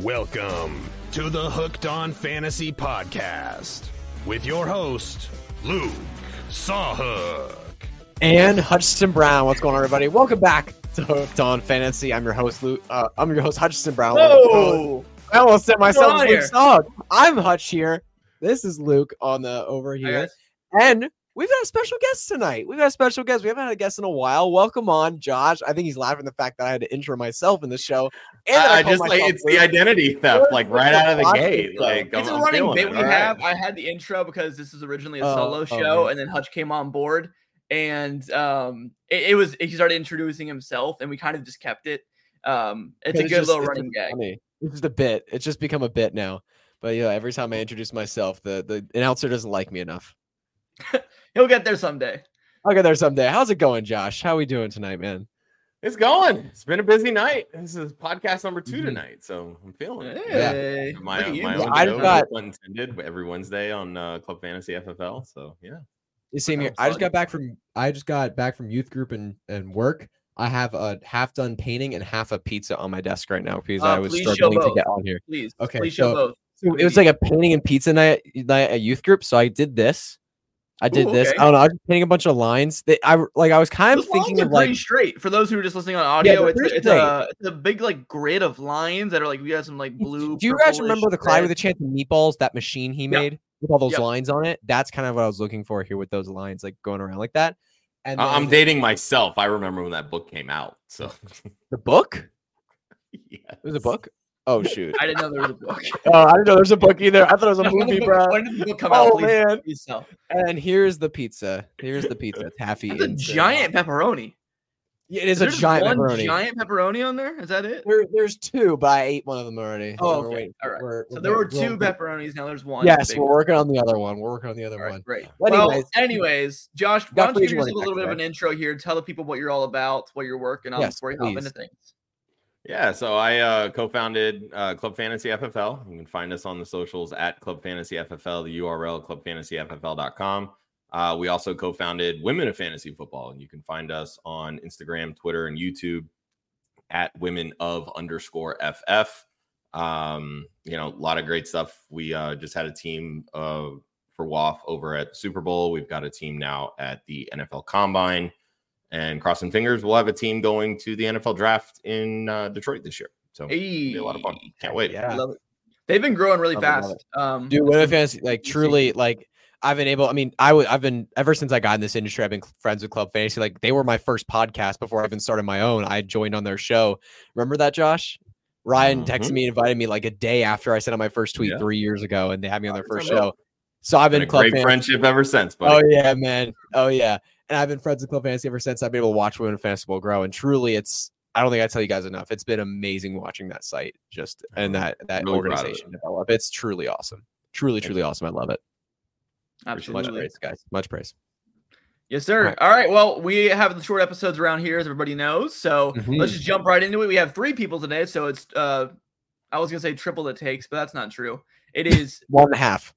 Welcome to the Hooked on Fantasy Podcast with your host, Luke Sawhook. and Hutchinson Brown. What's going on, everybody? Welcome back to Hooked on Fantasy. I'm your host, Luke. Uh, I'm your host, Hutchinson Brown. Oh, I almost said myself Luke here? Sogg. I'm Hutch here. This is Luke on the over here, and we've got a special guest tonight. We've got a special guest. We haven't had a guest in a while. Welcome on, Josh. I think he's laughing at the fact that I had to intro myself in the show. And that I, I just like myself it's the identity theft, like right out of the Watch gate. it, Like It's I'm, a I'm running bit it. we All have. right. I had the intro because this is originally a Oh, solo oh, show, yeah. and then Hutch came on board, and um, it, it was he started introducing himself, and we kind of just kept it. Um, it's a It's good just- little running just gag. funny. It's just a bit. It's just become a bit now. But yeah, every time I introduce myself, the the announcer doesn't like me enough. He'll get there someday. I'll get there someday. How's it going, Josh? How are we doing tonight, man? It's going. It's been a busy night. This is podcast number 2 Mhm. tonight, so I'm feeling it. Hey, My, look at my own I show, got- intended, every Wednesday on uh, Club Fantasy FFL. So yeah, You see me. I just got back from I just got back from youth group and and work. I have a half done painting and half a pizza on my desk right now because Uh, I was struggling to get on here. Please, Okay, please show so- both. So it was like a painting and pizza night, night at youth group. So I did this. I did Ooh, this. okay. I don't know. I was painting a bunch of lines. They, I like. I was kind of Those lines thinking are of like. straight for those who are just listening on audio. they're it's, it's a it's a big like grid of lines that are like we got some like blue. Do you guys remember the Clyde with red. a chance of meatballs? That machine he Yep. made with all those Yep. lines on it. That's kind of what I was looking for here with those lines, like going around like that. And I- I'm then dating myself. I remember when that book came out. So the book. yeah, it was a book. Oh shoot. I didn't know there was a book. Oh, I didn't know there was a book either. I thought it was a movie, bro. When did the book come out? Oh Please, man. tell. And here's the pizza. Here's the pizza. Taffy. That's a giant pepperoni. Yeah, it is a giant one pepperoni. giant pepperoni on there? Is that it? There, there's two, but I ate one of them already. Oh, okay. waiting- All right. we're- So we're there were two pepperonis. Now there's one. Yes, we're one. working on the other one. We're working on the other All right, one. great. Well, Well, anyways- anyways, Josh, why don't you give yourself a little bit of an intro here? Tell the people what you're all about, what you're working on Yes, before you hop into things. Yeah, so I uh, co-founded uh, Club Fantasy FFL. You can find us on the socials at Club Fantasy FFL. The URL clubfantasyffl.com. Uh, we also co-founded Women of Fantasy Football, and you can find us on Instagram, Twitter, and YouTube at Women of underscore FF. Um, you know, a lot of great stuff. We uh, just had a team uh, for WAF over at Super Bowl. We've got a team now at the NFL Combine and crossing fingers, we'll have a team going to the NFL draft in uh, Detroit this year. So Hey, be a lot of fun. Can't wait. Yeah. love it. They've been growing really Love fast. Um, Dude, women fantasy, like truly, like I've been able. I mean, I would. I've been ever since I got in this industry. I've been cl- friends with Club Fantasy. Like they were my first podcast before I even started my own. I joined on their show. Remember that, Josh? Ryan texted Mhm. me, invited me like a day after I sent out my first tweet Yeah. three years ago, and they had me on their first show. So I've Been been, a Club great Fan- friendship ever since, Oh yeah, man. Oh yeah. And I've been friends with Club Fantasy ever since I've been able to watch Women in Fantasy Football grow. And truly, it's I don't think I tell you guys enough. It's been amazing watching that site just and that that really proud of organization develop. It's truly awesome. Truly, truly awesome. I love it. Absolutely. Much absolutely. praise, guys. Much praise. Yes, sir. Alright. All right. Well, we have the short episodes around here, as everybody knows. So Mhm. let's just jump right into it. We have three people today, so it's uh, I was gonna say triple the takes, but that's not true. It is One and a half.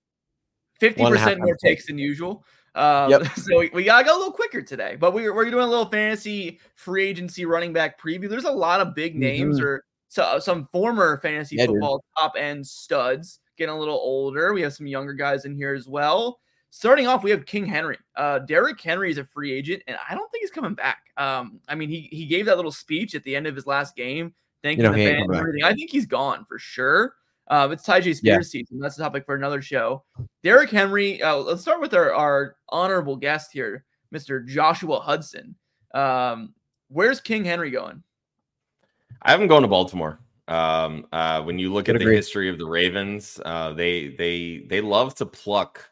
fifty One and a half percent more times more. takes than usual. Um, Yep. So we, we gotta go a little quicker today, but we, we're doing a little fantasy free agency running back preview. There's a lot of big names or so, some former fantasy Mm-hmm. Yeah, dude. football top end studs getting a little older. We have some younger guys in here as well. Starting off, we have King Henry. Uh, Derrick Henry is a free agent, and I don't think he's coming back. Um, I mean, he he gave that little speech at the end of his last game, thanking know, the fans and everything. I think he's gone for sure. Uh, it's Tyjae Spears Yeah. season. That's a topic for another show. Derrick Henry. Uh, let's start with our, our honorable guest here, Mr. Joshua Hudson. Um, where's King Henry going? I haven't gone to Baltimore. Um, uh, when you look Would at the history of the Ravens, uh, they they they love to pluck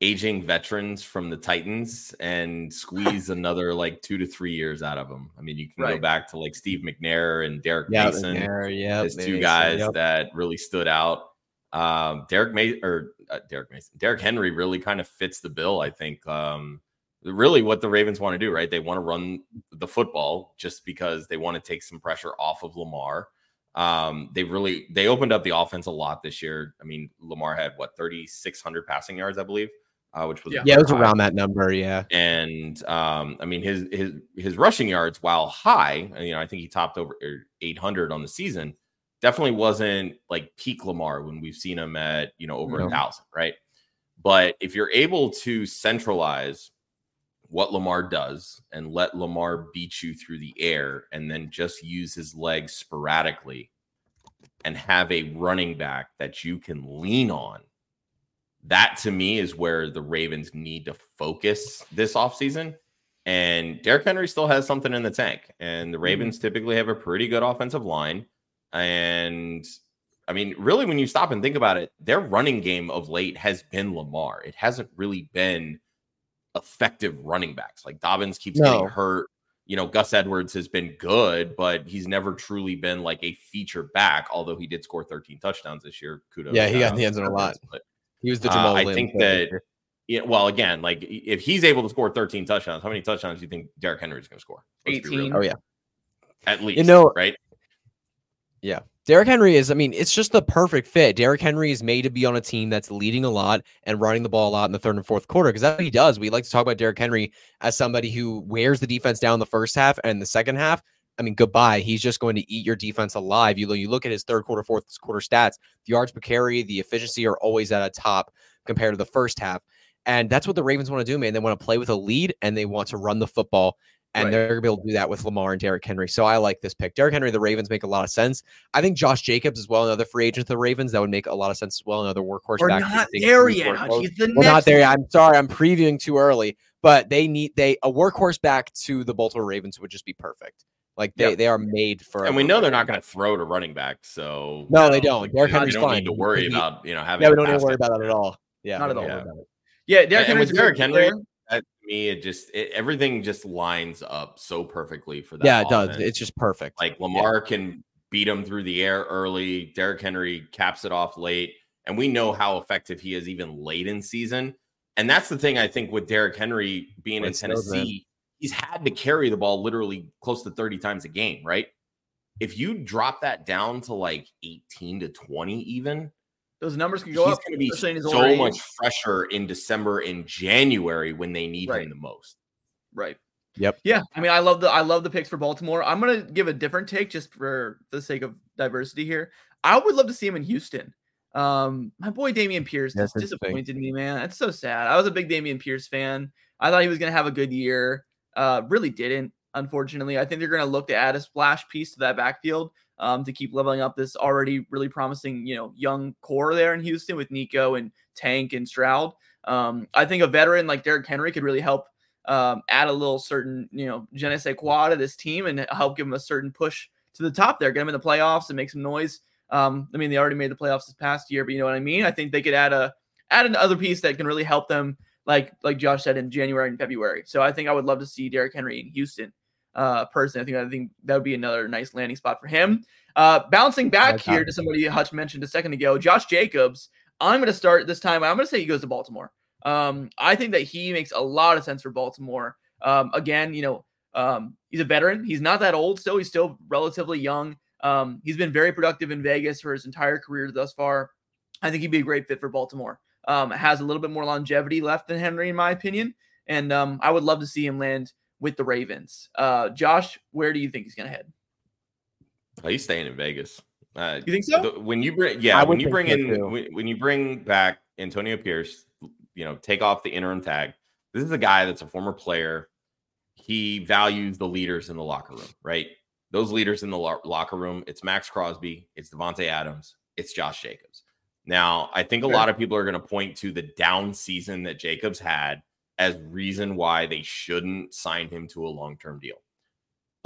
aging veterans from the Titans and squeeze another like two to three years out of them. I mean, you can go back to like Steve McNair and Derek Yeah, Mason. yeah. There's two guys that really stood out. Um, Derek May or uh, Derrick Mason, Derrick Henry really kind of fits the bill. I think. Um, really, what the Ravens want to do, right? They want to run the football just because they want to take some pressure off of Lamar. Um, they really they opened up the offense a lot this year. I mean, Lamar had what 3,600 passing yards, I believe, uh, which was Yeah. Yeah, it was high. around that number. Yeah. And um, I mean his his his rushing yards, while high, you know, I think he topped over er, 800 on the season. definitely wasn't like peak Lamar when we've seen him at you know over No. a thousand, right? But if you're able to centralize what Lamar does and let Lamar beat you through the air and then just use his legs sporadically and have a running back that you can lean on, that to me is where the Ravens need to focus this offseason. And Derrick Henry still has something in the tank. And the mm-hmm. Ravens typically have a pretty good offensive line. And I mean, really, when you stop and think about it, their running game of late has been Lamar. It hasn't really been effective running backs. Like Dobbins keeps No. getting hurt. You know, Gus Edwards has been good, but he's never truly been like a feature back, although he did score 13 touchdowns this year. Kudos. Yeah, he got in the end zone a lot. But He was the Uh, Jamal I Williams think that- yeah, well, again, like if he's able to score 13 touchdowns, how many touchdowns do you think Derrick Henry is going to score? Let's 18. Oh yeah. At least, You know- right? Yeah. Derrick Henry is, I mean, it's just the perfect fit. Derrick Henry is made to be on a team that's leading a lot and running the ball a lot in the third and fourth quarter because that's what he does. We like to talk about Derrick Henry as somebody who wears the defense down the first half and the second half. I mean, goodbye. He's just going to eat your defense alive. You, you look at his third quarter, fourth quarter stats, the yards per carry, the efficiency are always at a top compared to the first half. And that's what the Ravens want to do, man. They want to play with a lead and they want to run the football. And Right. they're going to be able to do that with Lamar and Derrick Henry. So I like this pick. Derrick Henry, the Ravens make a lot of sense. I think Josh Jacobs as well, another free agent to the Ravens, that would make a lot of sense as well. Another workhorse We're back. not there yet. the We're not there. yet. I'm sorry, I'm previewing too early, but they need they a workhorse back to the Baltimore Ravens would just be perfect. Like they, Yep. they are made for. And we know they're not going to throw to running back, so No, they don't. Derrick you Henry's don't fine. need to worry He- about you know having. Yeah, we don't need to worry catch. about that at all. Yeah, Not at all. worry about it. Yeah, Derrick And Henry's with Derrick Henry, player. That, to me, it just it, everything just lines up so perfectly for that. Yeah, it does. It's just perfect. Like Lamar can beat him through the air early. Derrick Henry caps it off late. And we know how effective he is even late in season. And that's the thing I think with Derrick Henry being When in it snows. Tennessee, he's had to carry the ball literally close to 30 times a game, right? If you drop that down to like 18 to 20, even, Those numbers can go he's go going up. to be especially in his so age. much fresher in December and January when they need Right. him the most. Right. Yep. Yeah. I mean, I love the I love the picks for Baltimore. I'm gonna give a different take just for the sake of diversity here. I would love to see him in Houston. Um, my boy Dameon Pierce just that's disappointed me, man. That's so sad. I was a big Dameon Pierce fan. I thought he was gonna have a good year. Uh, really didn't, unfortunately. I think they're gonna look to add a splash piece to that backfield um, to keep leveling up this already really promising, you know, young core there in Houston with Nico and Tank and Stroud. Um, I think a veteran like Derrick Henry could really help um, add a little certain, you know, je ne sais quoi to this team and help give them a certain push to the top there, get them in the playoffs and make some noise. Um, I mean, they already made the playoffs this past year, but you know what I mean? I think they could add a add another piece that can really help them, like like Josh said in January and February. So I think I would love to see Derrick Henry in Houston. Uh, personally, I think I think that would be another nice landing spot for him. Uh, bouncing back like here to somebody Hutch mentioned a second ago, Josh Jacobs. I'm going to start this time. I'm going to say he goes to Baltimore. Um, I think that he makes a lot of sense for Baltimore. Um, again, you know, um, he's a veteran. He's not that old still. He's still relatively young. Um, he's been very productive in Vegas for his entire career thus far. I think he'd be a great fit for Baltimore. Um, has a little bit more longevity left than Henry, in my opinion. And um, I would love to see him land with the Ravens. Uh, Josh, where do you think he's going to head? Oh, he's staying in Vegas. Uh, You think so? the- when you bring, yeah, I when you think bring so, in, when, when you bring back Antonio Pierce, you know, take off the interim tag. This is a guy that's a former player. He values the leaders in the locker room, right? Those leaders in the lo- locker room. It's Maxx Crosby. It's Davante Adams. It's Josh Jacobs. Now, I think a lot of people are going to point to the down season that Jacobs had as reason why they shouldn't sign him to a long-term deal.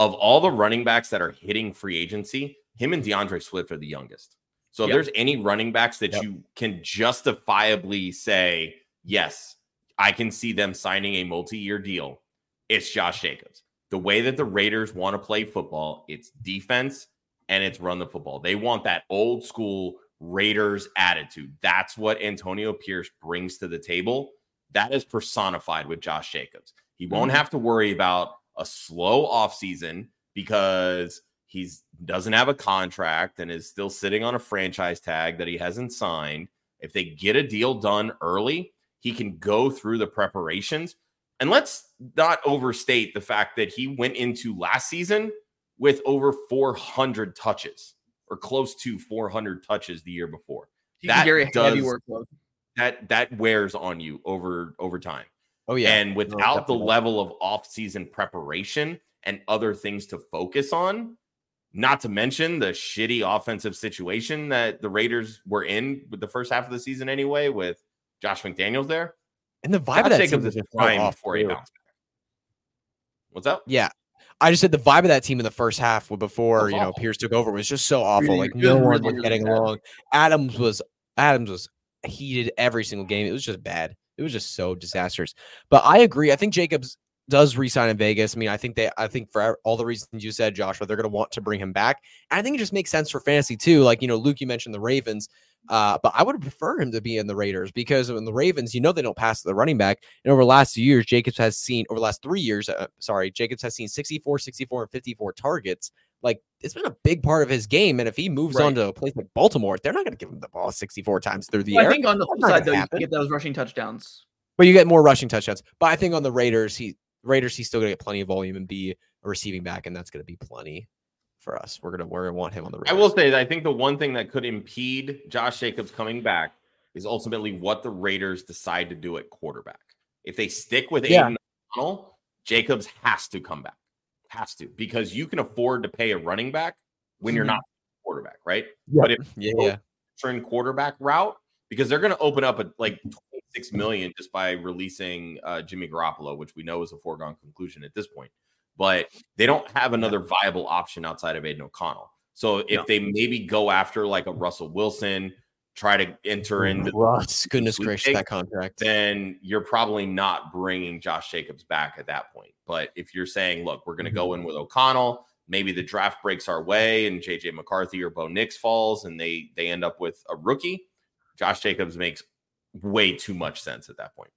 Of all the running backs that are hitting free agency, him and D'Andre Swift are the youngest. So if there's any running backs that Yep. you can justifiably say, yes, I can see them signing a multi-year deal, it's Josh Jacobs. The way that the Raiders want to play football, it's defense and it's run the football. They want that old school Raiders attitude. That's what Antonio Pierce brings to the table. That is personified with Josh Jacobs. He won't Mhm. have to worry about a slow offseason because he doesn't have a contract and is still sitting on a franchise tag that he hasn't signed. If they get a deal done early, he can go through the preparations. And let's not overstate the fact that he went into last season with over 400 touches or close to 400 touches the year before. That can carry a heavy does- That that wears on you over over time. Oh yeah. And without the level of off-season preparation and other things to focus on, not to mention the shitty offensive situation that the Raiders were in with the first half of the season anyway, with Josh McDaniels there. and the vibe Josh of that Jacobs team is was prime off, for a bounce back. What's up? Yeah. I just said the vibe of that team in the first half before, you know, awful. Pierce took over was just so awful. Like no one was getting along. Adams was Adams was heated every single game. It was just bad. It was just so disastrous. But I agree. I think Jacobs does resign in Vegas. I mean, I think they I think for all the reasons you said, Joshua, they're gonna want to bring him back. And I think it just makes sense for fantasy too. Like, you know, Luke, you mentioned the Ravens. Uh, but I would prefer him to be in the Raiders because in the Ravens, you know, they don't pass the running back. And over the last two years, Jacobs has seen, over the last three years, uh, sorry, Jacobs has seen 64, 64, and 54 targets. Like, it's been a big part of his game. And if he moves on to a place like Baltimore, they're not going to give him the ball 64 times through the Well, air. I think on the flip side, though, you happen. can get those rushing touchdowns. but you get more rushing touchdowns. But I think on the Raiders, he Raiders, he's still going to get plenty of volume and be a receiving back. And that's going to be plenty for us. We're going to, we're going to want him on the Raiders. I will say that I think the one thing that could impede Josh Jacobs coming back is ultimately what the Raiders decide to do at quarterback. If they stick with Yeah. Aidan O'Connell, Jacobs has to come back. Has to, because you can afford to pay a running back when you're Mhm. not a quarterback, right? Yeah. But if yeah, yeah. trend quarterback route, because they're going to open up at like 26 million just by releasing uh, Jimmy Garoppolo, which we know is a foregone conclusion at this point. But they don't have another viable option outside of Aidan O'Connell. So if No. they maybe go after like a Russell Wilson, try to enter into Russ, goodness gracious, take- that contract. then you're probably not bringing Josh Jacobs back at that point. But if you're saying, look, we're going to go mm-hmm. in with O'Connell, maybe the draft breaks our way and JJ McCarthy or Bo Nix falls and they they end up with a rookie, Josh Jacobs makes way too much sense at that point.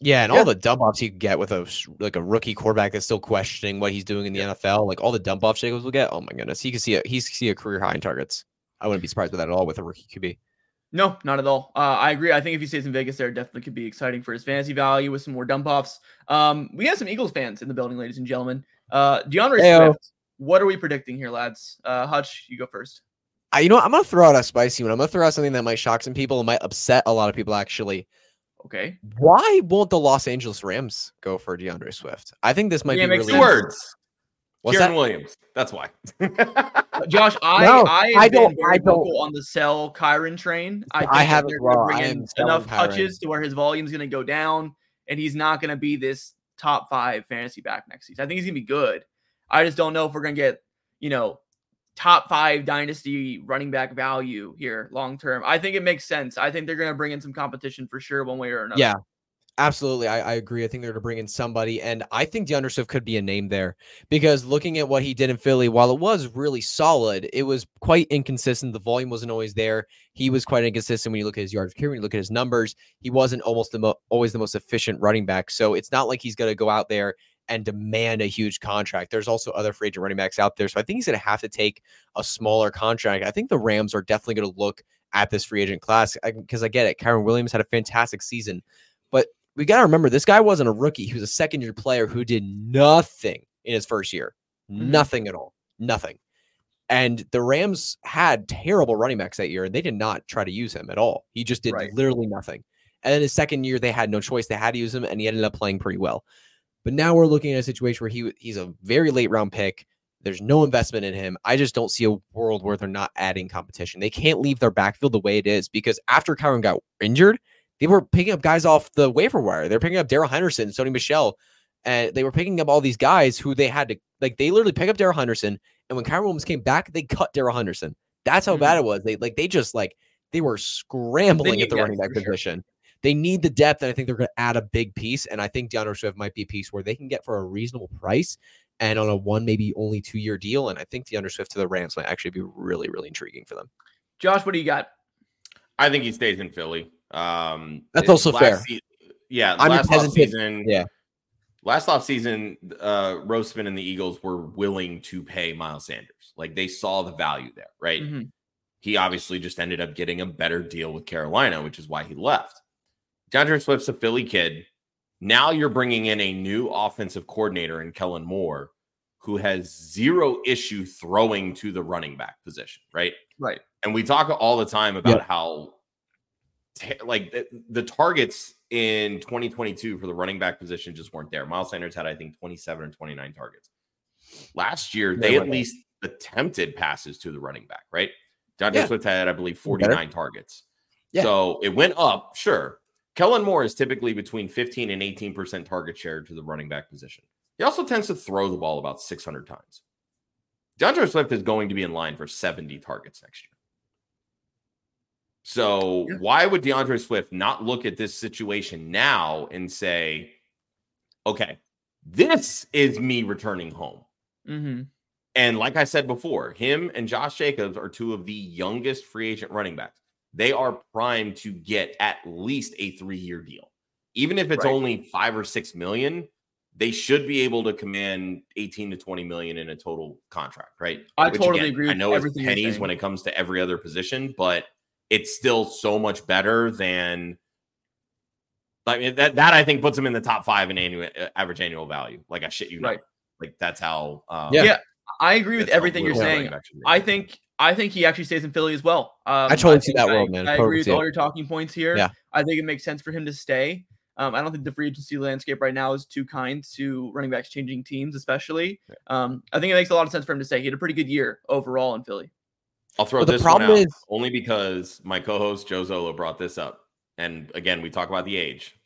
Yeah, and Yeah. all the dump offs you could get with a like a rookie quarterback that's still questioning what he's doing in the NFL, like all the dump offs Jacobs will get. Oh my goodness, he could see a he's see a career high in targets. I wouldn't be surprised with that at all with a rookie QB. No, not at all. Uh, I agree. I think if he stays in Vegas, there definitely could be exciting for his fantasy value with some more dump offs. Um, we have some Eagles fans in the building, ladies and gentlemen. Uh, D'Andre Heyo. Swift. What are we predicting here, lads? Uh, Hutch, you go first. I, you know, what? I'm gonna throw out a spicy one. I'm gonna throw out something that might shock some people and might upset a lot of people. Actually, Okay. why won't the Los Angeles Rams go for D'Andre Swift? I think this might Yeah, be makes really Two sense. words. What's Kyren that? Williams. That's why. Josh, I No, I, have I been don't- very I don't- vocal on the sell Kyren train. I, I have as they're well. bring in enough Kyren. touches to where his volume's going to go down, and he's not going to be this top five fantasy back next season. I think he's going to be good. I just don't know if we're going to get you know top five dynasty running back value here long term. I think it makes sense. I think they're going to bring in some competition for sure, one way or another. Yeah, absolutely. I, I agree. I think they're going to bring in somebody, and I think D'Andre Swift could be a name there because looking at what he did in Philly, while it was really solid, it was quite inconsistent. The volume wasn't always there. He was quite inconsistent when you look at his yards per carry, when you look at his numbers. He wasn't almost the mo- always the most efficient running back. So it's not like he's going to go out there and demand a huge contract. There's also other free agent running backs out there. So I think he's going to have to take a smaller contract. I think the Rams are definitely going to look at this free agent class because I get it. Kyren Williams had a fantastic season, but we got to remember this guy wasn't a rookie. He was a second year player who did nothing in his first year. Mhm. Nothing at all. Nothing. And the Rams had terrible running backs that year, and they did not try to use him at all. He just did Right. literally nothing. And then his second year, they had no choice. They had to use him, and he ended up playing pretty well. But now we're looking at a situation where he he's a very late round pick. There's no investment in him. I just don't see a world where they're not adding competition. They can't leave their backfield the way it is because after Kyren got injured, they were picking up guys off the waiver wire. They're picking up Darrell Henderson, Sony Michel, and they were picking up all these guys who they had to like. They literally pick up Darrell Henderson, and when Kyren Williams came back, they cut Darrell Henderson. That's how Mhm. bad it was. They like they just like they were scrambling at the running back position. sure. Position. They need the depth, and I think they're going to add a big piece. And I think D'Andre Swift might be a piece where they can get for a reasonable price and on a one, maybe only two year deal. And I think D'Andre Swift to the Rams might actually be really, really intriguing for them. Josh, what do you got? I think he stays in Philly. Um, That's also fair. se- yeah, I'm last hesitant- season. yeah. Last off season, uh, Roseman and the Eagles were willing to pay Miles Sanders. Like they saw the value there, right? Mhm. He obviously just ended up getting a better deal with Carolina, which is why he left. D'Andre Swift's a Philly kid. Now you're bringing in a new offensive coordinator in Kellen Moore, who has zero issue throwing to the running back position, right? Right. And we talk all the time about how like the, the, targets in 2022 for the running back position just weren't there. Miles Sanders had, I think, 27 or 29 targets. Last year, they, at least attempted passes to the running back, right? D'Andre yeah. Swift had, I believe, 49 targets. Yeah. So it went up, sure. Kellen Moore is typically between 15 and 18% target share to the running back position. He also tends to throw the ball about 600 times. D'Andre Swift is going to be in line for 70 targets next year. So yeah. why would D'Andre Swift not look at this situation now and say, okay, this is me returning home? Mm-hmm. And like I said before, him and Josh Jacobs are two of the youngest free agent running backs. They are primed to get at least a three year deal. Even if it's right. only five or six million, they should be able to command 18 to 20 million in a total contract, right? I Which, totally again, agree. I know it's pennies when it comes to every other position, but it's still so much better than I mean that that I think puts them in the top five in annual uh, average annual value. Like I shit you know. Right. Like that's how um, yeah. yeah. I agree with everything you're saying. I think I think he actually stays in Philly as well. Um, I totally see that world, man. I, I agree with all your talking points here. Yeah. I think it makes sense for him to stay. Um, I don't think the free agency landscape right now is too kind to running backs changing teams, especially. Um, I think it makes a lot of sense for him to stay. He had a pretty good year overall in Philly. I'll throw this one out is... only because my co-host Joe Zolo brought this up. And again, we talk about the age.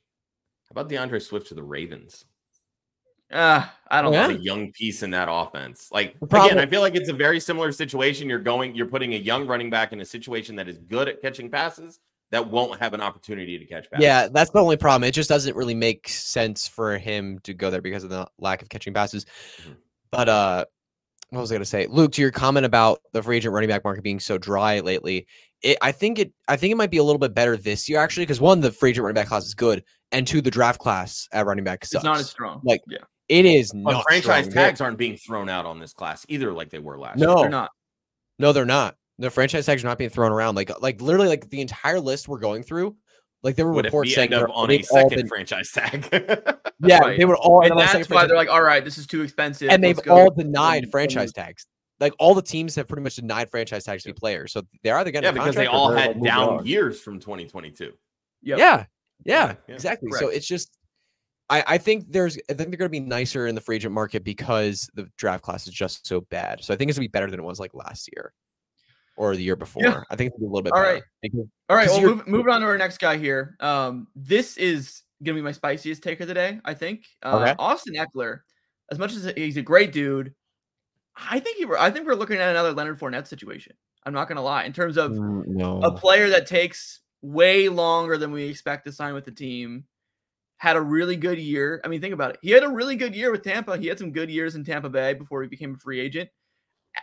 How about D'Andre Swift to the Ravens? Uh, I don't know. a young piece in that offense. Like again, I feel like it's a very similar situation. You're going, you're putting a young running back in a situation that is good at catching passes that won't have an opportunity to catch passes. Yeah, that's the only problem. It just doesn't really make sense for him to go there because of the lack of catching passes. Mm-hmm. But uh what was I going to say, Luke? To your comment about the free agent running back market being so dry lately, it, I think it, I think it might be a little bit better this year actually, because one, the free agent running back class is good, and two, the draft class at running back sucks. It's not as strong. Like, yeah, it is but not. Franchise strong. tags aren't being thrown out on this class either, like they were last. No, year. they're not. No, they're not. The franchise tags are not being thrown around. Like, like literally, like the entire list we're going through like there were would reports saying end up on a second been, franchise tag. yeah, right. they would all. And that's why they're like, all right, this is too expensive. And they've all denied franchise tags. Like all the teams have pretty much denied franchise tags to players. So they're either going to yeah because they all had like down years from 2022. Yep. Yeah, yeah, yeah, exactly. Correct. So it's just. I, I think there's I think they're going to be nicer in the free agent market because the draft class is just so bad. So I think it's going to be better than it was like last year or the year before. Yeah. I think it's a little bit All better. right. Because, All right. Well, move, moving on to our next guy here. Um, this is gonna be my spiciest take of the day. I think. Uh, okay. Austin Ekeler, as much as he's a great dude, I think he. I think we're looking at another Leonard Fournette situation. I'm not gonna lie. In terms of mm, no. a player that takes way longer than we expect to sign with the team. Had a really good year. I mean, think about it. He had a really good year with Tampa. He had some good years in Tampa Bay before he became a free agent.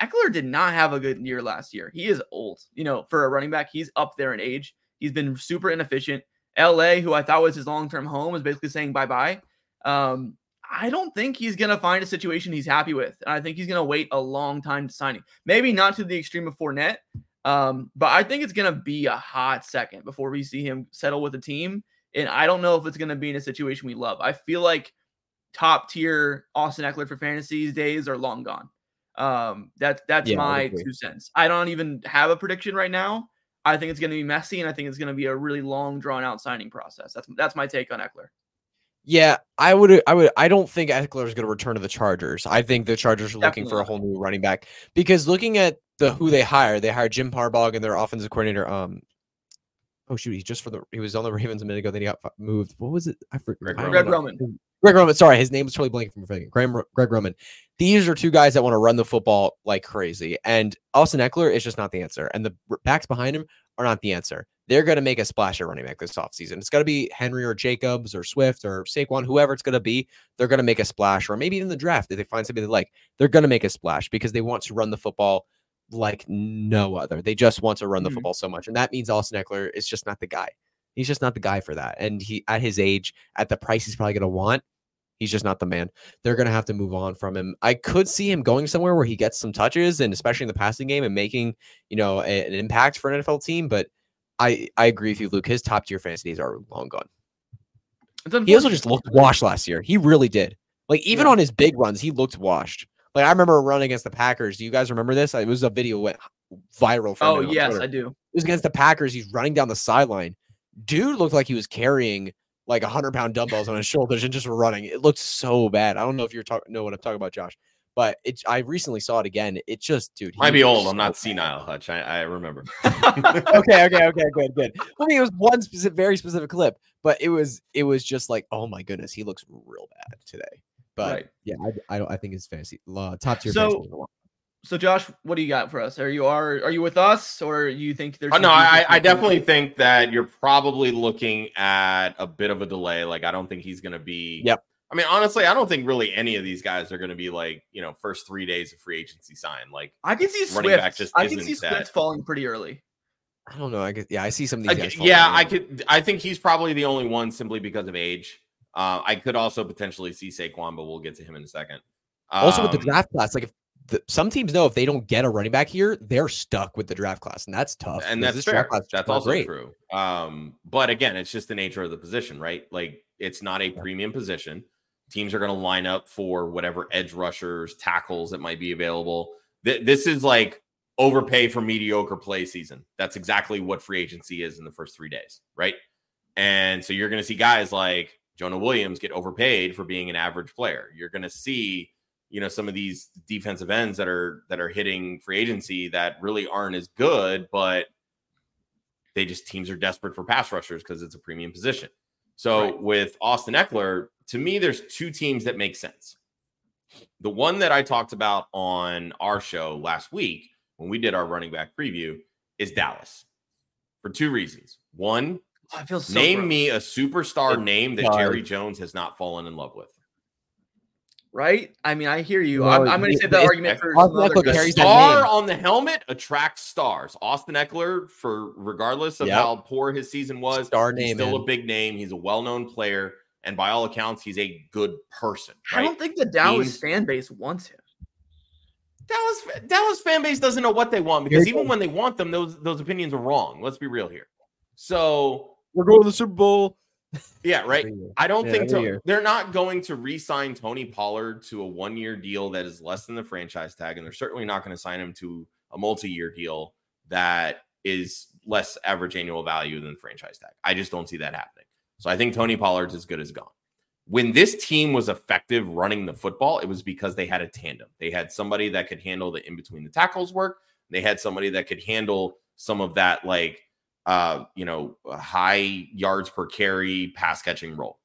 Ekeler did not have a good year last year. He is old. You know, for a running back, he's up there in age. He's been super inefficient. LA, who I thought was his long term home, is basically saying bye bye. Um, I don't think he's going to find a situation he's happy with. And I think he's going to wait a long time to signing. Maybe not to the extreme of Fournette, um, but I think it's going to be a hot second before we see him settle with a team. And I don't know if it's going to be in a situation we love. I feel like top tier Austin Ekeler for fantasies days are long gone. Um, that's that's yeah, my two cents. I don't even have a prediction right now. I think it's going to be messy, and I think it's going to be a really long, drawn out signing process. That's that's my take on Ekeler. Yeah, I would. I would. I don't think Ekeler is going to return to the Chargers. I think the Chargers are Definitely looking for a whole new running back because looking at the who they hire, they hired Jim Harbaugh and their offensive coordinator. Um, oh shoot, he's just for the he was on the Ravens a minute ago. Then he got moved. What was it? I forgot. Greg, Greg Roman. Greg Roman. Sorry, his name was totally blanking from a Greg, Greg Roman. These are two guys that want to run the football like crazy, and Austin Ekeler is just not the answer, and the backs behind him are not the answer. They're going to make a splash at running back this offseason. It's going to be Henry or Jacobs or Swift or Saquon, whoever it's going to be. They're going to make a splash, or maybe even the draft if they find somebody they like. They're going to make a splash because they want to run the football like no other. They just want to run the mm-hmm. football so much, and that means Austin Ekeler is just not the guy. He's just not the guy for that. And he, at his age, at the price he's probably going to want, He's just not the man. They're going to have to move on from him. I could see him going somewhere where he gets some touches and especially in the passing game and making, you know, a, an impact for an NFL team. But I, I agree with you, Luke. His top tier fantasy days are long gone. He also just looked washed last year. He really did. Like even yeah. on his big runs, he looked washed. Like I remember a run against the Packers. Do you guys remember this? It was a video went viral. From Oh yes, Twitter. I do. It was against the Packers. He's running down the sideline. Dude looked like he was carrying like a hundred pound dumbbells on his shoulders and just running. It looked so bad. I don't know if you're talking know what I'm talking about, Josh. But it I recently saw it again. It just, dude. Might be was old. I'm not bad. senile, Hutch. I, I remember. okay, okay, okay, good, good. I mean, it was one specific, very specific clip, but it was, it was just like, oh my goodness, he looks real bad today. But Right. yeah, I, I don't, I think it's fantasy uh, top tier. So- So Josh, what do you got for us? Are you are are you with us, or you think there's? Oh, no, I, I improvement? definitely think that you're probably looking at a bit of a delay. Like, I don't think he's going to be. Yep. I mean, honestly, I don't think really any of these guys are going to be like, you know, first three days of free agency sign. Like, I can see running Swift. back just I can isn't see Swift that- falling pretty early. I don't know. I guess, yeah, I see some of these. g- guys yeah, down. I could. I think he's probably the only one simply because of age. Uh, I could also potentially see Saquon, but we'll get to him in a second. Also with the Um, draft class, like if the, some teams know if they don't get a running back here, they're stuck with the draft class, and that's tough. and that's fair. draft class That's also great. true. Um, but again, it's just the nature of the position, right? Like it's not a premium position. Teams are going to line up for whatever edge rushers, tackles that might be available. Th- this is like overpay for mediocre play season. That's exactly what free agency is in the first three days, right? And so you're going to see guys like Jonah Williams get overpaid for being an average player. You're going to see, you know, some of these defensive ends that are that are hitting free agency that really aren't as good, but they just teams are desperate for pass rushers because it's a premium position. So Right. with Austin Ekeler, to me, there's two teams that make sense. The one that I talked about on our show last week when we did our running back preview is Dallas for two reasons. One, I feel so. name gross, me a superstar It name that does. Jerry Jones has not fallen in love with. right. I mean, I hear you. No, I'm, I'm going to say that the- argument for Austin Ekeler carries that star on the helmet attracts stars. Austin Ekeler, for regardless of Yep. how poor his season was, Star he's name, still man. a big name. He's a well-known player, and by all accounts, he's a good person. I don't think the Dallas Teams- fan base wants him. Dallas Dallas fan base doesn't know what they want because even when they want them, those those opinions are wrong. Let's be real here. So We're going to the Super Bowl. yeah, right. I don't Yeah, think every to- they're not going to re-sign Tony Pollard to a one-year deal that is less than the franchise tag, and they're certainly not going to sign him to a multi-year deal that is less average annual value than the franchise tag. I just don't see that happening. So I think Tony Pollard's as good as gone. When this team was effective running the football, it was because they had a tandem. They had somebody that could handle the in between the tackles work. They had somebody that could handle some of that, like uh, you know, high yards per carry pass catching role.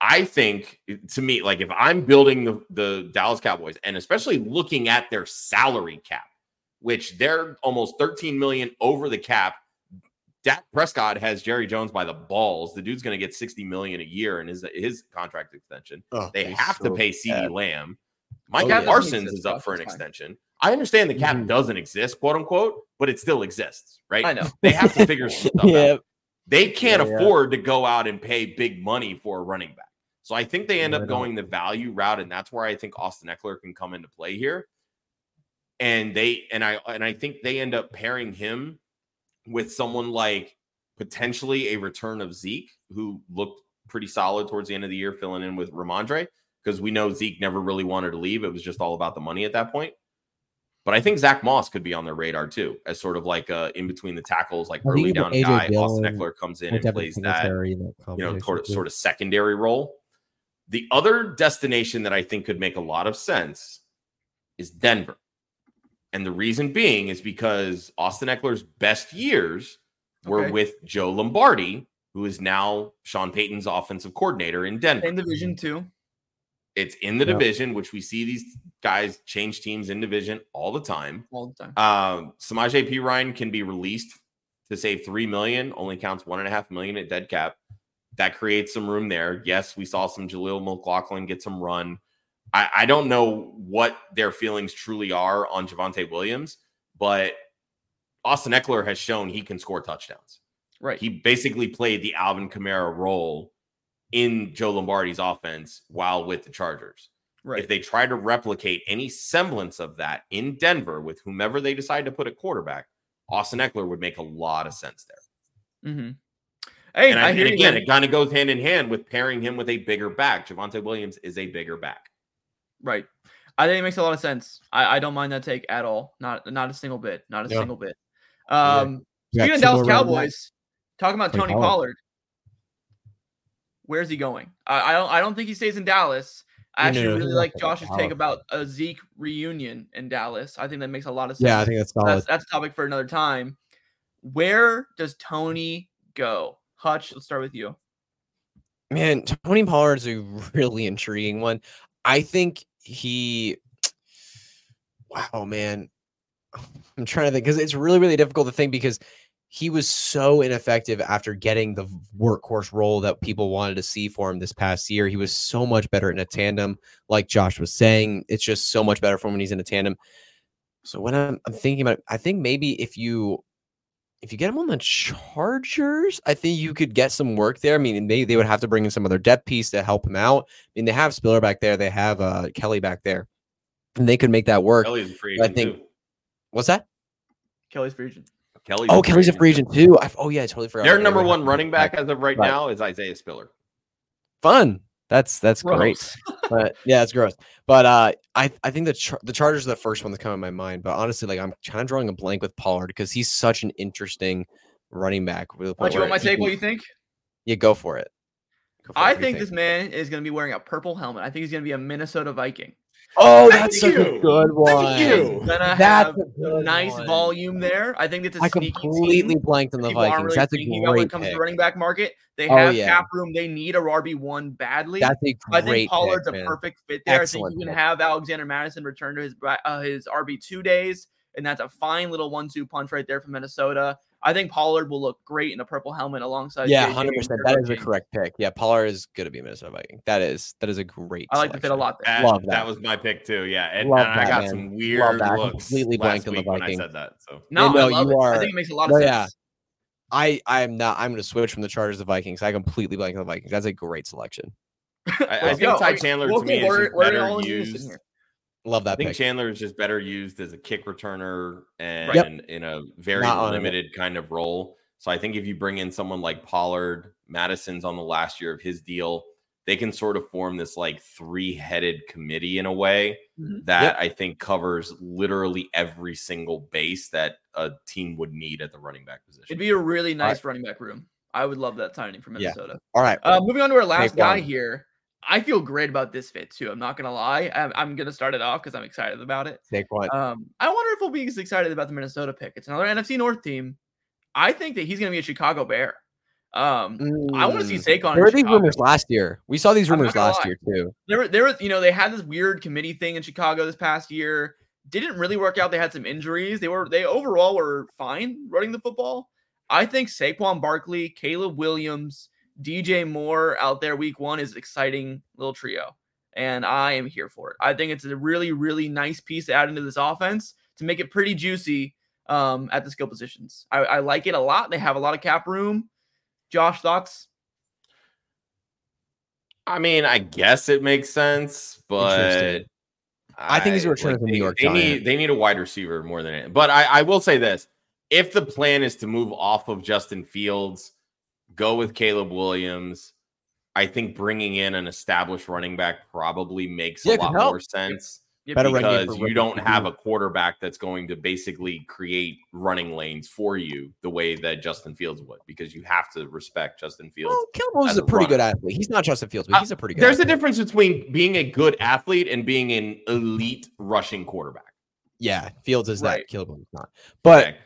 I think to me, like if I'm building the, the Dallas Cowboys and especially looking at their salary cap, which they're almost 13 million over the cap. Dak Prescott has Jerry Jones by the balls. The dude's going to get 60 million a year in his his contract extension. Oh, They he's have to pay CeeDee bad. Lamb. Oh, Micah yeah. Parsons is up for an it's fine. extension. I understand the cap Mhm. doesn't exist, quote unquote, but it still exists, right? I know. They have to figure some stuff yeah, out. They can't Yeah, yeah. afford to go out and pay big money for a running back. So I think they end up going the value route, and that's where I think Austin Ekeler can come into play here. And they and I and I think they end up pairing him with someone like potentially a return of Zeke, who looked pretty solid towards the end of the year, filling in with Rhamondre, because we know Zeke never really wanted to leave. It was just all about the money at that point. But I think Zack Moss could be on their radar too, as sort of like a in between the tackles, like I early with down AJ guy. Austin Ekeler comes in Or and plays that that you know, sort of, sort of secondary role. The other destination that I think could make a lot of sense is Denver. And the reason being is because Austin Ekeler's best years were Okay. with Joe Lombardi, who is now Sean Payton's offensive coordinator in Denver. Same division too. It's in the Yep. division, which we see these guys change teams in division all the time. all the time. Um, Samaje Perine can be released to save three million, only counts one and a half million at dead cap. That creates some room there. Yes, we saw some Jaleel McLaughlin get some run. I, I don't know what their feelings truly are on Javonte Williams, but Austin Ekeler has shown he can score touchdowns. Right. He basically played the Alvin Kamara role in Joe Lombardi's offense while with the Chargers right. if they try to replicate any semblance of that in Denver with whomever they decide to put at quarterback, Austin Ekeler would make a lot of sense there. mm-hmm. Hey, And, I, I, hear and again, man. it kind of goes hand in hand with pairing him with a bigger back. Javonte Williams is a bigger back. Right. I think it makes a lot of sense. I, I don't mind that take at all. Not not a single bit. Not a Yeah. single bit. Um, We got speaking of Dallas Cowboys, talking about Tony Tony Pollard. Pollard. Where's he going? I, I don't. I don't think he stays in Dallas. I No, no, actually no, really like not going Josh's take about a Zeke reunion in Dallas. I think that makes a lot of sense. Yeah, I think that's solid. that's that's a topic for another time. Where does Tony go? Hutch, let's start with you. Man, Tony Pollard's a really intriguing one. I think he. Wow, man. I'm trying to think because it's really, really difficult to think because he was so ineffective after getting the workhorse role that people wanted to see for him this past year. He was so much better in a tandem, like Josh was saying. It's just so much better for him when he's in a tandem. So when I'm, I'm thinking about, I think maybe if you if you get him on the Chargers, I think you could get some work there. I mean, they, they would have to bring in some other depth piece to help him out. I mean, they have Spiller back there, they have uh, Kelley back there, and they could make that work. Kelley's free I think- too. What's that? Kelley's free agent. Kelley's Oh, Kelley's a free agent too. I, oh yeah, I totally forgot. Their number one running back as of right, Right. now is Isaiah Spiller. Fun. That's that's great. But yeah, it's gross. But uh, I I think the Char- the Chargers are the first one to come in my mind. But honestly, like I'm kind of drawing a blank with Pollard because he's such an interesting running back. with the Hutch, point you want my take? What you think? Yeah, go for it. Go for. I What do you think this man is going to be wearing a purple helmet. I think he's going to be a Minnesota Viking. Oh, Thank that's such a you. good one. Thank you. That's a a good nice one. volume there. I think it's a I sneaky completely team. blanked on the People Vikings. really That's a thinking about when it comes to pick. the running back market. They Oh, have yeah. cap room. They need a RB one badly. That's a I great I think Pollard's pick, a man. perfect fit there. I think you can pick. have Alexander Mattison return to his uh, his RB two days, and that's a fine little one two punch right there from Minnesota. I think Pollard will look great in a purple helmet alongside. Yeah, hundred and percent. That is a correct pick. Yeah, Pollard is going to be a Minnesota Viking. That is that is a great. I like the fit a lot there. That, Love that. that. was my pick too. Yeah, and, Love and I got man. some Love weird that. I looks completely last blanked on the week when I said that. So No, no, I love you it. I think it makes a lot of No, sense. yeah. I I am not. I'm going to switch from the Chargers to the Vikings. I completely blanked on the Vikings. That's a great selection. I, I think go. Ty Chandler we'll to go. me is We're- just we're better all in used. Here. that. I think pick. Chandler is just better used as a kick returner and Yep. in a very Not on it. limited kind of role. So I think if you bring in someone like Pollard, Mattison's on the last year of his deal, they can sort of form this like three-headed committee in a way Mhm. that Yep. I think covers literally every single base that a team would need at the running back position. It'd be a really right. nice running back room. I would love that signing from Yeah. Minnesota. All right. Uh, moving on to our last Take guy one. here. I feel great about this fit too. I'm not gonna lie. I'm, I'm gonna start it off because I'm excited about it. Take one. Um, I wonder if we'll be as excited about the Minnesota pick. It's another NFC North team. I think that he's gonna be a Chicago Bear. Um, I want to see Mm. Saquon. There were these Chicago. rumors last year. We saw these rumors last lie. year too. There, were- there was, you know, they had this weird committee thing in Chicago this past year. Didn't really work out. They had some injuries. They were, they overall were fine running the football. I think Saquon Barkley, Caleb Williams, DJ Moore out there week one is exciting little trio, and I am here for it. I think it's a really, really nice piece to add into this offense to make it pretty juicy um, at the skill positions. I, I like it a lot. They have a lot of cap room. Josh thoughts? I mean, I guess it makes sense, but Interesting. I think he's a return to the New York They need they need a wide receiver more than it. But I, I will say this: if the plan is to move off of Justin Fields, go with Caleb Williams. I think bringing in an established running back probably makes Yeah, a lot help. more sense Yeah, Better because- run game because for you don't have a quarterback that's going to basically create running lanes for you the way that Justin Fields would because you have to respect Justin Fields. Well, Caleb Williams is a a pretty runner. good athlete. He's not Justin Fields, but Uh, he's a pretty good. There's a difference between being a good athlete and being an elite rushing quarterback. Yeah, Fields is that. Right. Caleb Williams is not. But Okay.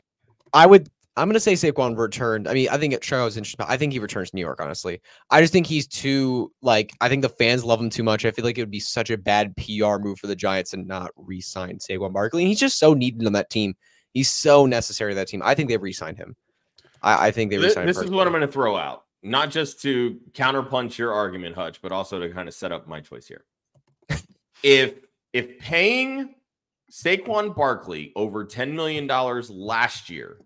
I would. I'm gonna say Saquon returned. I mean, I think it Chicago's interesting. I think he returns to New York. Honestly, I just think he's too like. I think the fans love him too much. I feel like it would be such a bad PR move for the Giants and not re-sign Saquon Barkley. And he's just so needed on that team. He's so necessary to that team. I think they re-signed him. I, I think they re-signed. this him is what I'm going to throw out, not just to counterpunch your argument, Hutch, but also to kind of set up my choice here. if if paying Saquon Barkley over ten million dollars last year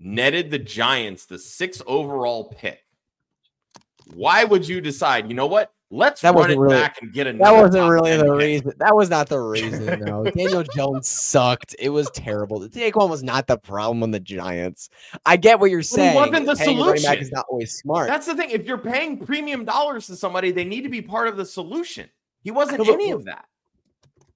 netted the Giants the sixth overall pick, why would you decide? You know what? Let's That run it really- back and get That wasn't really the pick. reason. That was not the reason, though. Daniel Jones sucked. It was terrible. The Saquon was not the problem on the Giants. I get what you're he saying. wasn't the running back solution. is not always smart. That's the thing. If you're paying premium dollars to somebody, they need to be part of the solution. He wasn't any of that.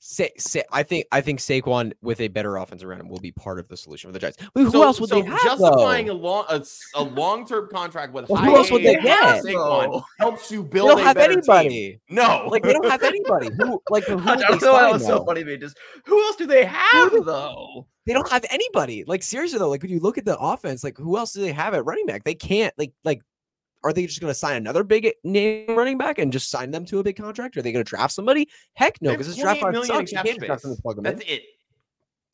Sa- Sa- I think I think Saquon with a better offense around him will be part of the solution for the Giants. But who So- else would so they have? justifying though? a long a, s- a long term contract with Well, who else would they get? Saquon helps you build. They don't a have anybody. Team. No, Like they don't have anybody. Who like who I don't know why that was so funny. They just who else do they have though? They don't have anybody. Like seriously though, like when you look at the offense, like who else do they have at running back? They can't like like. Are they just going to sign another big name running back and just sign them to a big contract? Are they going to draft somebody? Heck no, because this draft 28 class sucks. You can't draft space. them to plug them in. It.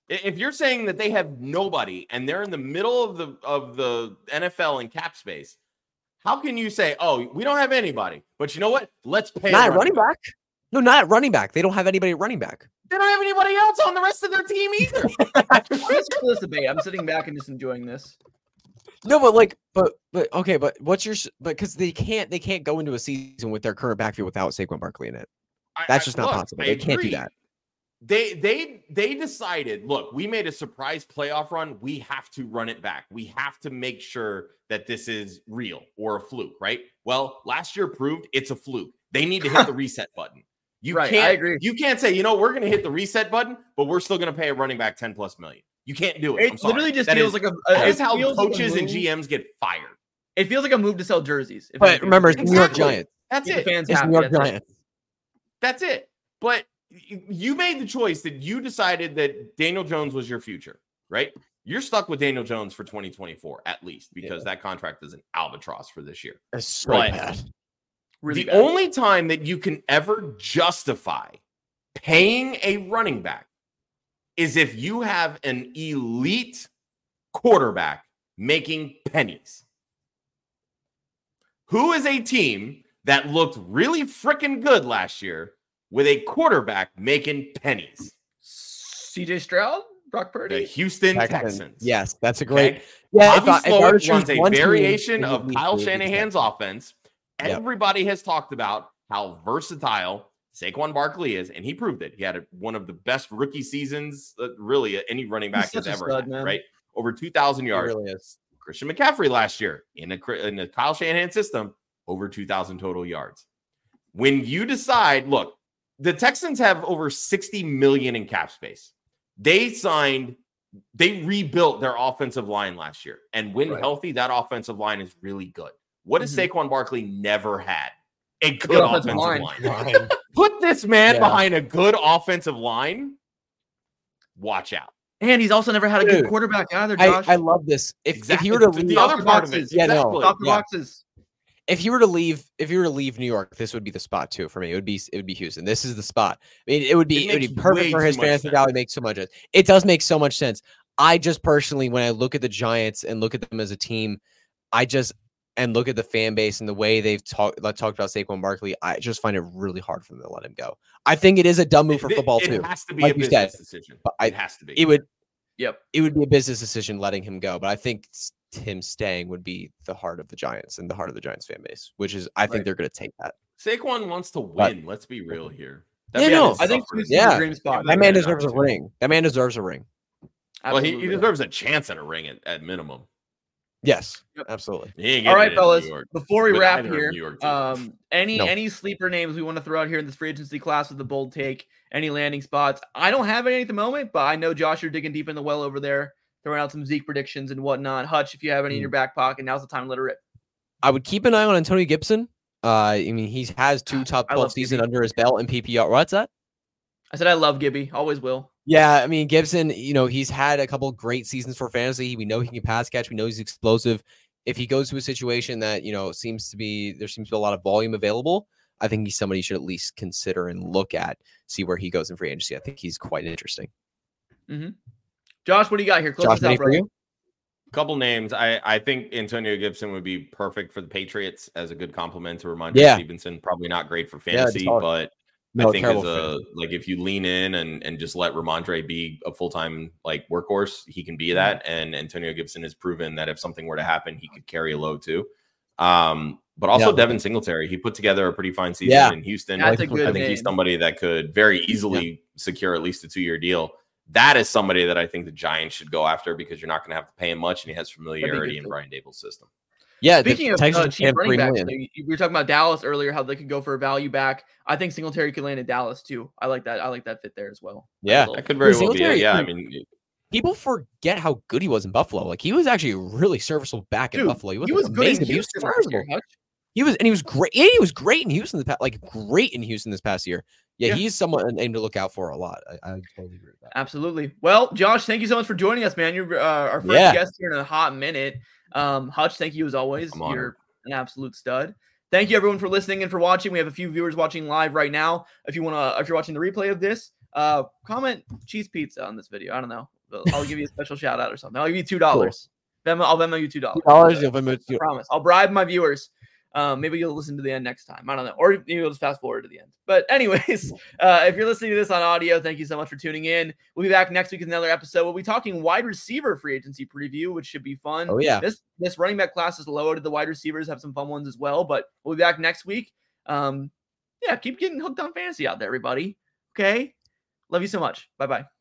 If you're saying that they have nobody and they're in the middle of the of the NFL in cap space, how can you say, "Oh, we don't have anybody"? But you know what? Let's pay. Not at running back. No, not at running back. They don't have anybody at running back. They don't have anybody else on the rest of their team either. Let's for this debate. I'm sitting back and just enjoying this. No, but like, but but okay, but what's your but because they can't they can't go into a season with their current backfield without Saquon Barkley in it. That's I- just not look, possible. They can't do that. They they they decided, look, we made a surprise playoff run. We have to run it back. We have to make sure that this is real or a fluke, right? Well, last year proved it's a fluke. They need to hit the reset button. You Right, can't agree. you can't say, you know, we're gonna hit the reset button, but we're still gonna pay a running back 10 plus million. You can't do it. I'm It sorry. literally just That feels is- like a. Uh, that it is how feels like a coaches and GMs get fired. It feels like a move to sell jerseys. if But remember, it's the New York Exactly. Giants. That's Get the it. fans It's happy. New York that's it. Giants. That's it. But you made the choice that you decided that Daniel Jones was your future, right? You're stuck with Daniel Jones for 2024 at least because that contract is an albatross for this year. It's so But- bad. Really the bad. only time that you can ever justify paying a running back is if you have an elite quarterback making pennies. Who is a team that looked really freaking good last year with a quarterback making pennies? CJ Stroud, Brock The Purdy. Houston Texans. Texans. Yes, that's a Okay? great. Yeah, if Bobby I, if I Slowik runs choose a one variation it of Kyle the Shanahan's Texans. offense. Yep. Everybody has talked about how versatile Saquon Barkley is, and he proved it. He had a, one of the best rookie seasons, uh, really, uh, any running back has ever stud, had, man. right? Over 2,000 yards. really is. Christian McCaffrey last year in a, in a Kyle Shanahan system, over 2,000 total yards. When you decide, look, the Texans have over 60 million in cap space. They signed, they rebuilt their offensive line last year. And when Right. healthy, that offensive line is really good. What has Mhm. Saquon Barkley never had? A good, good offensive, offensive line. Fine. Put this man Yeah. behind a good offensive line. Watch out. And he's also never had a good quarterback either, I, Josh. I love this. If, if Exactly. you were to The leave, other part of it. boxes. Yeah, no. exactly. Top the yeah. boxes. if you were to leave, if you were to leave New York, this would be the spot too for me. It would be it would be Houston. This is the spot. I mean, it would be It it, would be perfect for his much fantasy sense. value. Makes so much sense. It does make so much sense. I just personally, when I look at the Giants and look at them as a team, I just and look at the fan base and the way they've talked like, talked about Saquon Barkley, I just find it really hard for them to let him go. I think it is a dumb move for It- football it too. It has to be like a business said. decision. But I- it has to be. It would Yep. it would be a business decision letting him go, but I think s- him staying would be the heart of the Giants and the heart of the Giants fan base, which is I think they're going to take that. Saquon wants to But- win. Let's be real here. Yeah, no, I think Yeah. dream spot. That That man man deserves a ring. That man deserves a ring. Well, he, he deserves a chance at a ring at, at minimum. Yes, Yep. absolutely. He ain't All getting right, it in fellas. Before we wrap here, New York teams. um, any No. any sleeper names we want to throw out here in this free agency class with the bold take? Any landing spots? I don't have any at the moment, but I know Josh, you're digging deep in the well over there, throwing out some Zeke predictions and whatnot. Hutch, if you have any in Mm. your back pocket, now's the time to let it rip. I would keep an eye on Antonio Gibson. Uh, I mean, he has two top twelve love season Gibby. under his belt in PPR. What's that? I said I love Gibby, always will. Yeah, I mean Gibson. You know, he's had a couple great seasons for fantasy. We know he can pass catch. We know he's explosive. If he goes to a situation that you know seems to be there seems to be a lot of volume available, I think he's somebody you should at least consider and look at, see where he goes in free agency. I think he's quite interesting. Mm-hmm. Josh, what do you got here? Close Josh, this out, for brother. you? couple names. I, I think Antonio Gibson would be perfect for the Patriots as a good complement to Rhamondre Yeah. Stevenson. Probably not great for fantasy, solid. but No, I think terrible as a him. like if you lean in and and just let Rhamondre be a full time like workhorse, he can Mm-hmm. be that. And Antonio Gibson has proven that if something were to happen, he could carry a load too. Um, but also Yeah. Devin Singletary, he put together a pretty fine season Yeah. in Houston. That's a I good I think he's somebody that could very easily secure at least a two year deal. That is somebody that I think the Giants should go after because you're not going to have to pay him much, and he has familiarity in. Brian Daboll's system. Yeah, the Speaking of Texans uh, cheap running three backs, million. so you- we were talking about Dallas earlier, how they could go for a value back. I think Singletary could land in Dallas too. I like that. I like that fit there as well. Yeah. little- That could very well be. Singletary- It. Yeah, I mean, People forget how good he was in Buffalo. Like he was actually a really serviceable back in Buffalo. He he wasn't was good in amazing, he was Houston serviceable. year. Hutch. He was, and he was great. And he was great in Houston. This past, like great in Houston this past year. Yeah, Yeah. he's someone a name to look out for a lot. I, I totally agree with that. Absolutely. Well, Josh, thank you so much for joining us, man. You're uh, our first Yeah. guest here in a hot minute. Um, Hutch, thank you as always. You're an absolute stud. Thank you everyone for listening and for watching. We have a few viewers watching live right now. If you want to, if you're watching the replay of this, uh, comment cheese pizza on this video. I don't know. I'll give you a special shout out or something. I'll give you two dollars. Venmo, I'll Venmo you two dollars. dollars. You'll Venmo- I you'll- promise. I'll bribe my viewers. Um, maybe you'll listen to the end next time. I don't know. Or maybe you'll just fast forward to the end. But, anyways, uh, if you're listening to this on audio, thank you so much for tuning in. We'll be back next week with another episode. We'll be talking wide receiver free agency preview, which should be fun. Oh yeah. This this running back class is loaded. The wide receivers have some fun ones as well. But we'll be back next week. Um, yeah, keep getting hooked on fantasy out there, everybody. Okay. Love you so much. Bye bye.